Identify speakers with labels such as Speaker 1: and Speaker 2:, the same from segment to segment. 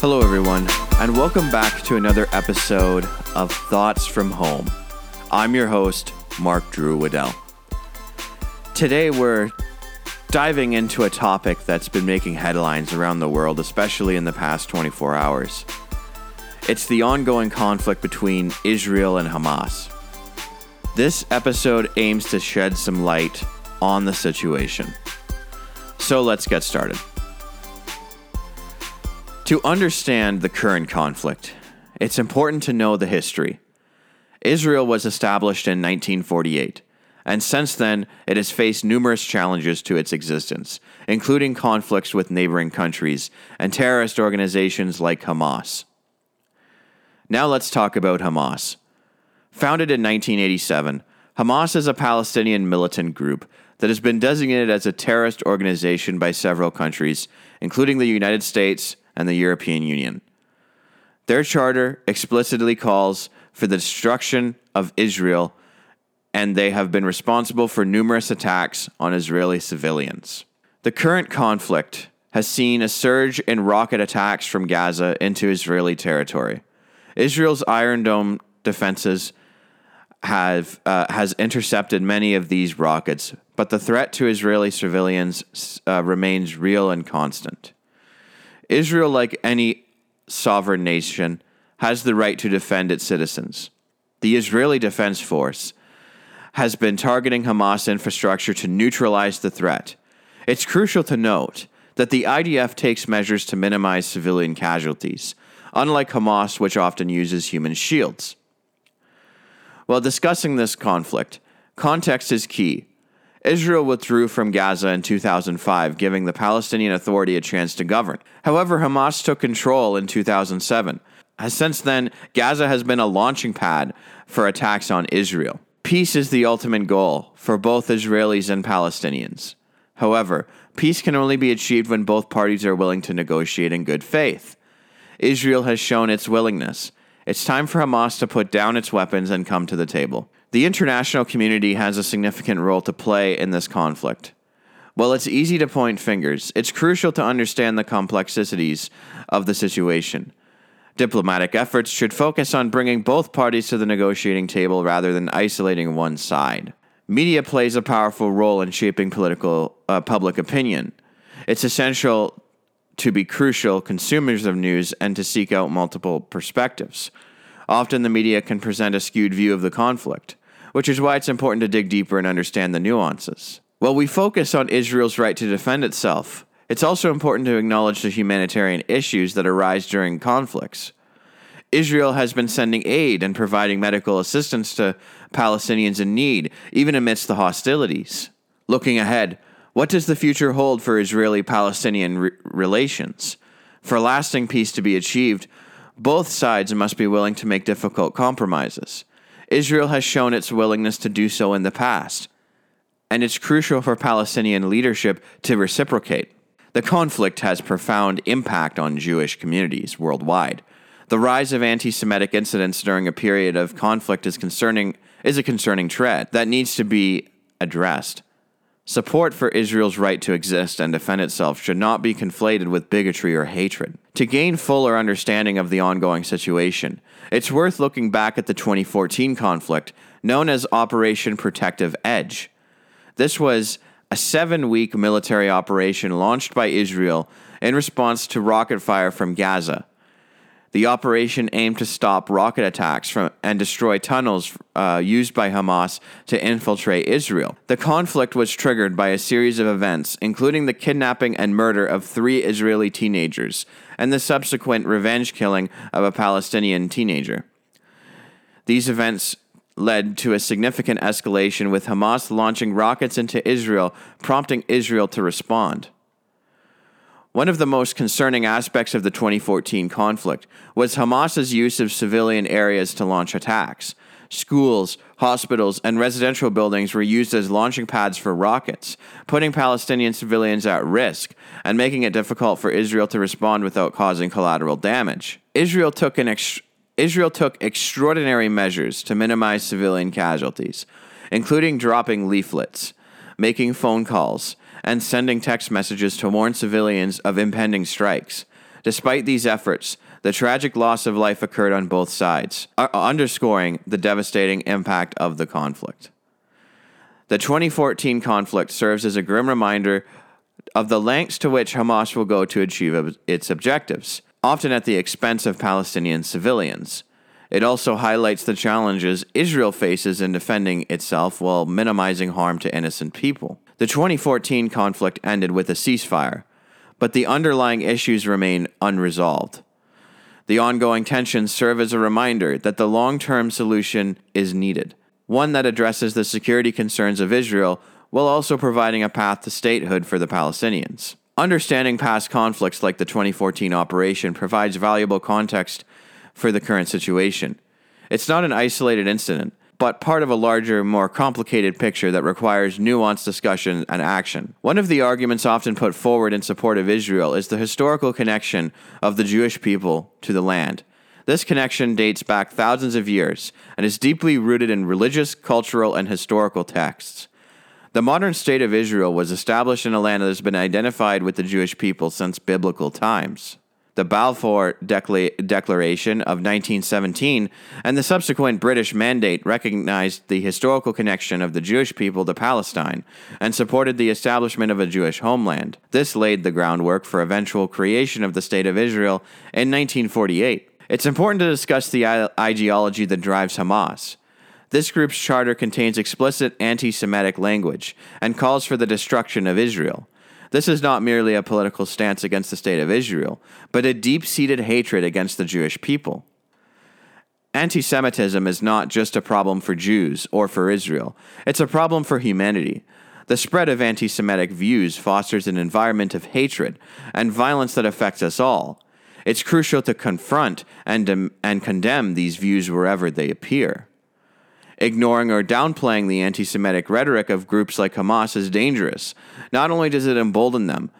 Speaker 1: Hello, everyone, and welcome back to another episode of Thoughts from Home. I'm your host, Mark Drew Waddell. Today, we're diving into a topic that's been making headlines around the world, especially in the past 24 hours. It's the ongoing conflict between Israel and Hamas. This episode aims to shed some light on the situation. So let's get started. To understand the current conflict, it's important to know the history. Israel was established in 1948, and since then it has faced numerous challenges to its existence, including conflicts with neighboring countries and terrorist organizations like Hamas. Now let's talk about Hamas. Founded in 1987, Hamas is a Palestinian militant group that has been designated as a terrorist organization by several countries, including the United States, and the European Union. Their charter explicitly calls for the destruction of Israel, and they have been responsible for numerous attacks on Israeli civilians. The current conflict has seen a surge in rocket attacks from Gaza into Israeli territory. Israel's Iron Dome defenses have uh, has intercepted many of these rockets, but the threat to Israeli civilians uh, remains real and constant. Israel, like any sovereign nation, has the right to defend its citizens. The Israeli Defense Force has been targeting Hamas infrastructure to neutralize the threat. It's crucial to note that the IDF takes measures to minimize civilian casualties, unlike Hamas, which often uses human shields. While discussing this conflict, context is key. Israel withdrew from Gaza in 2005, giving the Palestinian Authority a chance to govern. However, Hamas took control in 2007. Since then, Gaza has been a launching pad for attacks on Israel. Peace is the ultimate goal for both Israelis and Palestinians. However, peace can only be achieved when both parties are willing to negotiate in good faith. Israel has shown its willingness. It's time for Hamas to put down its weapons and come to the table. The international community has a significant role to play in this conflict. While it's easy to point fingers, it's crucial to understand the complexities of the situation. Diplomatic efforts should focus on bringing both parties to the negotiating table rather than isolating one side. Media plays a powerful role in shaping political uh, public opinion. It's essential to be crucial consumers of news and to seek out multiple perspectives. Often the media can present a skewed view of the conflict, which is why it's important to dig deeper and understand the nuances. While we focus on Israel's right to defend itself, it's also important to acknowledge the humanitarian issues that arise during conflicts. Israel has been sending aid and providing medical assistance to Palestinians in need, even amidst the hostilities. Looking ahead, what does the future hold for Israeli Palestinian re- relations? For lasting peace to be achieved, both sides must be willing to make difficult compromises. Israel has shown its willingness to do so in the past, and it's crucial for Palestinian leadership to reciprocate. The conflict has profound impact on Jewish communities worldwide. The rise of anti-Semitic incidents during a period of conflict is concerning is a concerning trend that needs to be addressed. Support for Israel's right to exist and defend itself should not be conflated with bigotry or hatred. To gain fuller understanding of the ongoing situation, it's worth looking back at the 2014 conflict known as Operation Protective Edge. This was a seven week military operation launched by Israel in response to rocket fire from Gaza. The operation aimed to stop rocket attacks from, and destroy tunnels uh, used by Hamas to infiltrate Israel. The conflict was triggered by a series of events, including the kidnapping and murder of three Israeli teenagers and the subsequent revenge killing of a Palestinian teenager. These events led to a significant escalation, with Hamas launching rockets into Israel, prompting Israel to respond. One of the most concerning aspects of the 2014 conflict was Hamas's use of civilian areas to launch attacks. Schools, hospitals, and residential buildings were used as launching pads for rockets, putting Palestinian civilians at risk and making it difficult for Israel to respond without causing collateral damage. Israel took ex- Israel took extraordinary measures to minimize civilian casualties, including dropping leaflets, making phone calls, and sending text messages to warn civilians of impending strikes. Despite these efforts, the tragic loss of life occurred on both sides, underscoring the devastating impact of the conflict. The 2014 conflict serves as a grim reminder of the lengths to which Hamas will go to achieve its objectives, often at the expense of Palestinian civilians. It also highlights the challenges Israel faces in defending itself while minimizing harm to innocent people. The 2014 conflict ended with a ceasefire, but the underlying issues remain unresolved. The ongoing tensions serve as a reminder that the long term solution is needed, one that addresses the security concerns of Israel while also providing a path to statehood for the Palestinians. Understanding past conflicts like the 2014 operation provides valuable context for the current situation. It's not an isolated incident, but part of a larger, more complicated picture that requires nuanced discussion and action. One of the arguments often put forward in support of Israel is the historical connection of the Jewish people to the land. This connection dates back thousands of years and is deeply rooted in religious, cultural, and historical texts. The modern state of Israel was established in a land that has been identified with the Jewish people since biblical times the Balfour Decla- Declaration of 1917 and the subsequent British Mandate recognized the historical connection of the Jewish people to Palestine and supported the establishment of a Jewish homeland. This laid the groundwork for eventual creation of the State of Israel in 1948. It's important to discuss the ideology that drives Hamas. This group's charter contains explicit anti Semitic language and calls for the destruction of Israel. This is not merely a political stance against the state of Israel, but a deep seated hatred against the Jewish people. Anti Semitism is not just a problem for Jews or for Israel, it's a problem for humanity. The spread of anti Semitic views fosters an environment of hatred and violence that affects us all. It's crucial to confront and, um, and condemn these views wherever they appear. Ignoring or downplaying the anti Semitic rhetoric of groups like Hamas is dangerous. Not only does it embolden them,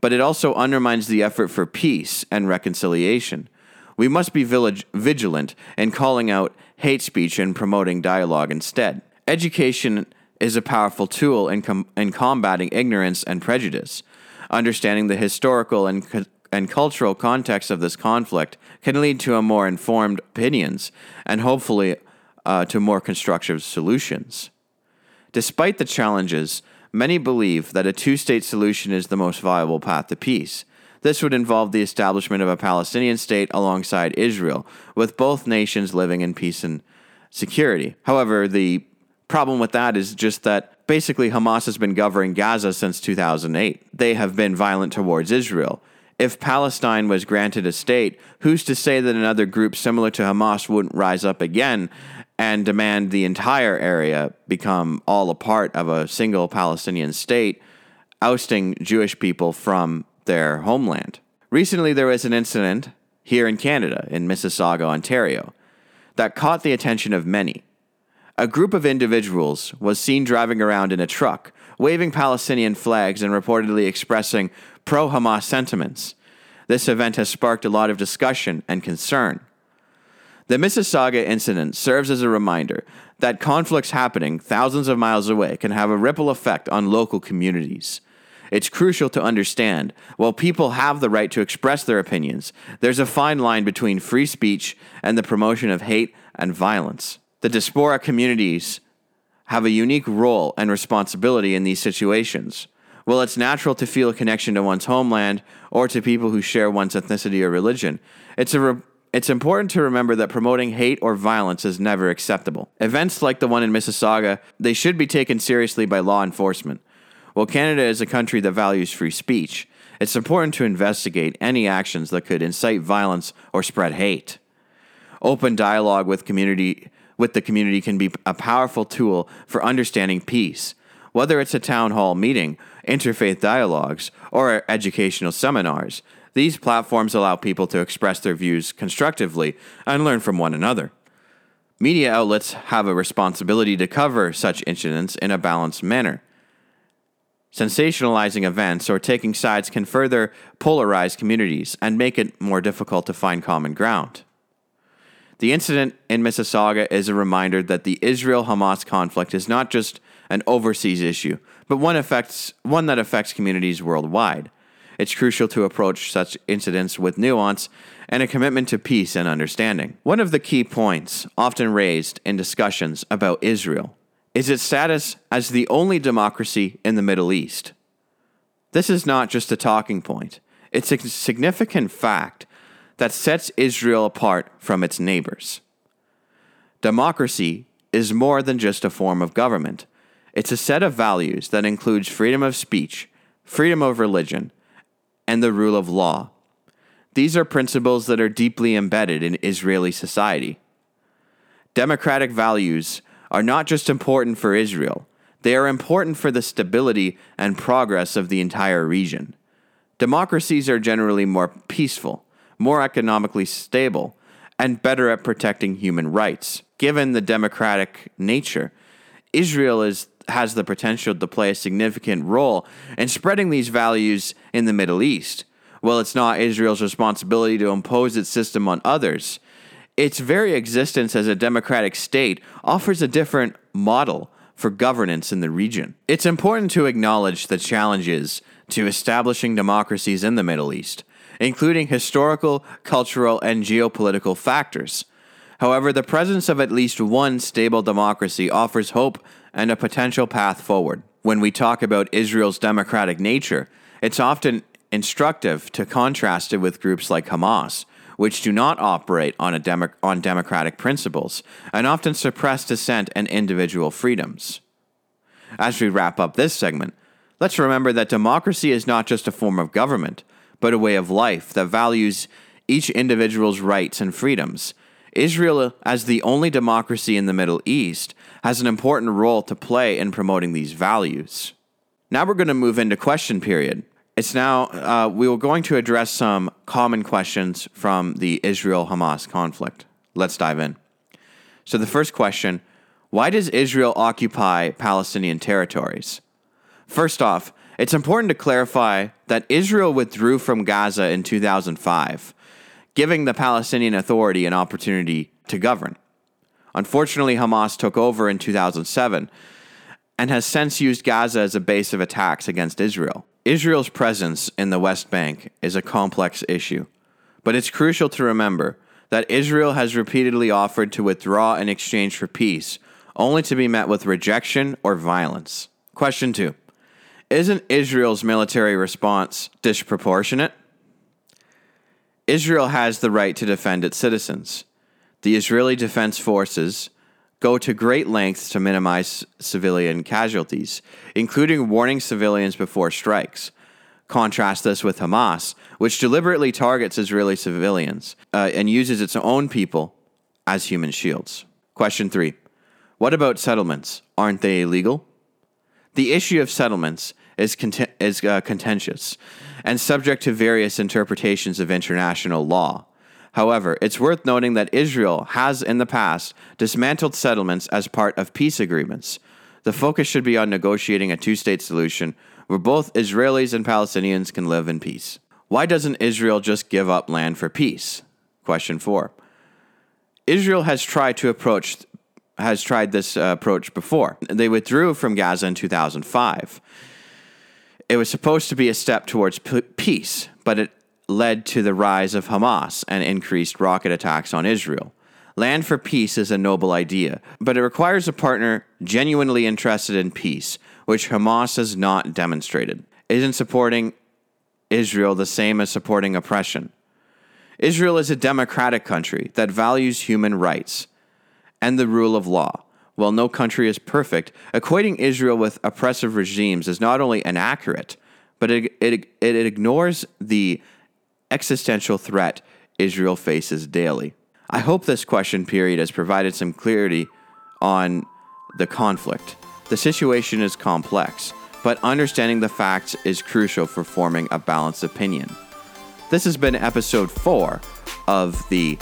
Speaker 1: but it also undermines the effort for peace and reconciliation. We must be vigilant in calling out hate speech and promoting dialogue instead. Education is a powerful tool in, com- in combating ignorance and prejudice. Understanding the historical and, co- and cultural context of this conflict can lead to a more informed opinions and hopefully uh, to more constructive solutions. Despite the challenges, many believe that a two state solution is the most viable path to peace. This would involve the establishment of a Palestinian state alongside Israel, with both nations living in peace and security. However, the problem with that is just that basically Hamas has been governing Gaza since 2008. They have been violent towards Israel. If Palestine was granted a state, who's to say that another group similar to Hamas wouldn't rise up again and demand the entire area become all a part of a single Palestinian state, ousting Jewish people from their homeland. Recently, there was an incident here in Canada, in Mississauga, Ontario, that caught the attention of many. A group of individuals was seen driving around in a truck, waving Palestinian flags and reportedly expressing pro Hamas sentiments. This event has sparked a lot of discussion and concern. The Mississauga incident serves as a reminder that conflicts happening thousands of miles away can have a ripple effect on local communities. It's crucial to understand while people have the right to express their opinions, there's a fine line between free speech and the promotion of hate and violence. The diaspora communities have a unique role and responsibility in these situations. While it's natural to feel a connection to one's homeland or to people who share one's ethnicity or religion, it's a re- it's important to remember that promoting hate or violence is never acceptable. Events like the one in Mississauga, they should be taken seriously by law enforcement. While Canada is a country that values free speech, it's important to investigate any actions that could incite violence or spread hate. Open dialogue with community with the community can be a powerful tool for understanding peace, whether it's a town hall meeting, interfaith dialogues, or educational seminars. These platforms allow people to express their views constructively and learn from one another. Media outlets have a responsibility to cover such incidents in a balanced manner. Sensationalizing events or taking sides can further polarize communities and make it more difficult to find common ground. The incident in Mississauga is a reminder that the Israel Hamas conflict is not just an overseas issue, but one, affects, one that affects communities worldwide. It's crucial to approach such incidents with nuance and a commitment to peace and understanding. One of the key points often raised in discussions about Israel is its status as the only democracy in the Middle East. This is not just a talking point, it's a significant fact that sets Israel apart from its neighbors. Democracy is more than just a form of government. It's a set of values that includes freedom of speech, freedom of religion, and the rule of law. These are principles that are deeply embedded in Israeli society. Democratic values are not just important for Israel, they are important for the stability and progress of the entire region. Democracies are generally more peaceful, more economically stable, and better at protecting human rights. Given the democratic nature, Israel is, has the potential to play a significant role in spreading these values in the Middle East. While it's not Israel's responsibility to impose its system on others, its very existence as a democratic state offers a different model for governance in the region. It's important to acknowledge the challenges to establishing democracies in the Middle East including historical, cultural, and geopolitical factors. However, the presence of at least one stable democracy offers hope and a potential path forward. When we talk about Israel's democratic nature, it's often instructive to contrast it with groups like Hamas, which do not operate on, demo- on democratic principles and often suppress dissent and individual freedoms. As we wrap up this segment, let's remember that democracy is not just a form of government, but a way of life that values each individual's rights and freedoms. Israel, as the only democracy in the Middle East, has an important role to play in promoting these values. Now we're going to move into question period. It's now, uh, we are going to address some common questions from the Israel Hamas conflict. Let's dive in. So, the first question why does Israel occupy Palestinian territories? First off, it's important to clarify that Israel withdrew from Gaza in 2005, giving the Palestinian Authority an opportunity to govern. Unfortunately, Hamas took over in 2007 and has since used Gaza as a base of attacks against Israel. Israel's presence in the West Bank is a complex issue, but it's crucial to remember that Israel has repeatedly offered to withdraw in exchange for peace, only to be met with rejection or violence. Question 2. Isn't Israel's military response disproportionate? Israel has the right to defend its citizens. The Israeli Defense Forces go to great lengths to minimize civilian casualties, including warning civilians before strikes. Contrast this with Hamas, which deliberately targets Israeli civilians uh, and uses its own people as human shields. Question three What about settlements? Aren't they illegal? The issue of settlements is, content- is uh, contentious and subject to various interpretations of international law. However, it's worth noting that Israel has in the past dismantled settlements as part of peace agreements. The focus should be on negotiating a two state solution where both Israelis and Palestinians can live in peace. Why doesn't Israel just give up land for peace? Question 4. Israel has tried to approach has tried this uh, approach before. They withdrew from Gaza in 2005. It was supposed to be a step towards p- peace, but it led to the rise of Hamas and increased rocket attacks on Israel. Land for peace is a noble idea, but it requires a partner genuinely interested in peace, which Hamas has not demonstrated. Isn't supporting Israel the same as supporting oppression? Israel is a democratic country that values human rights and the rule of law. While no country is perfect, equating Israel with oppressive regimes is not only inaccurate, but it, it, it ignores the existential threat Israel faces daily. I hope this question period has provided some clarity on the conflict. The situation is complex, but understanding the facts is crucial for forming a balanced opinion. This has been episode four of the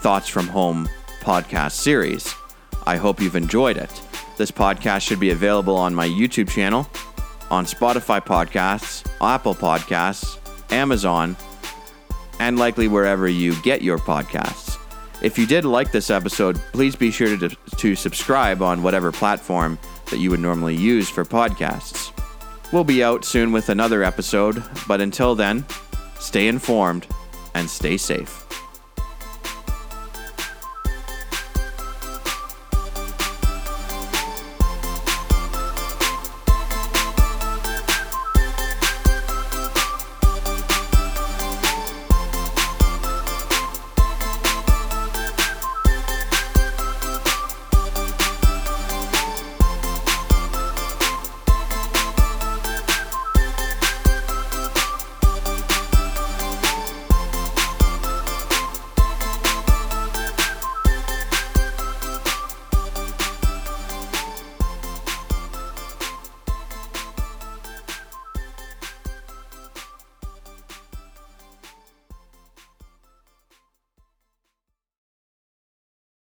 Speaker 1: Thoughts from Home podcast series. I hope you've enjoyed it. This podcast should be available on my YouTube channel, on Spotify podcasts, Apple Podcasts, Amazon, and likely wherever you get your podcasts. If you did like this episode, please be sure to, to subscribe on whatever platform that you would normally use for podcasts. We'll be out soon with another episode, but until then, stay informed and stay safe.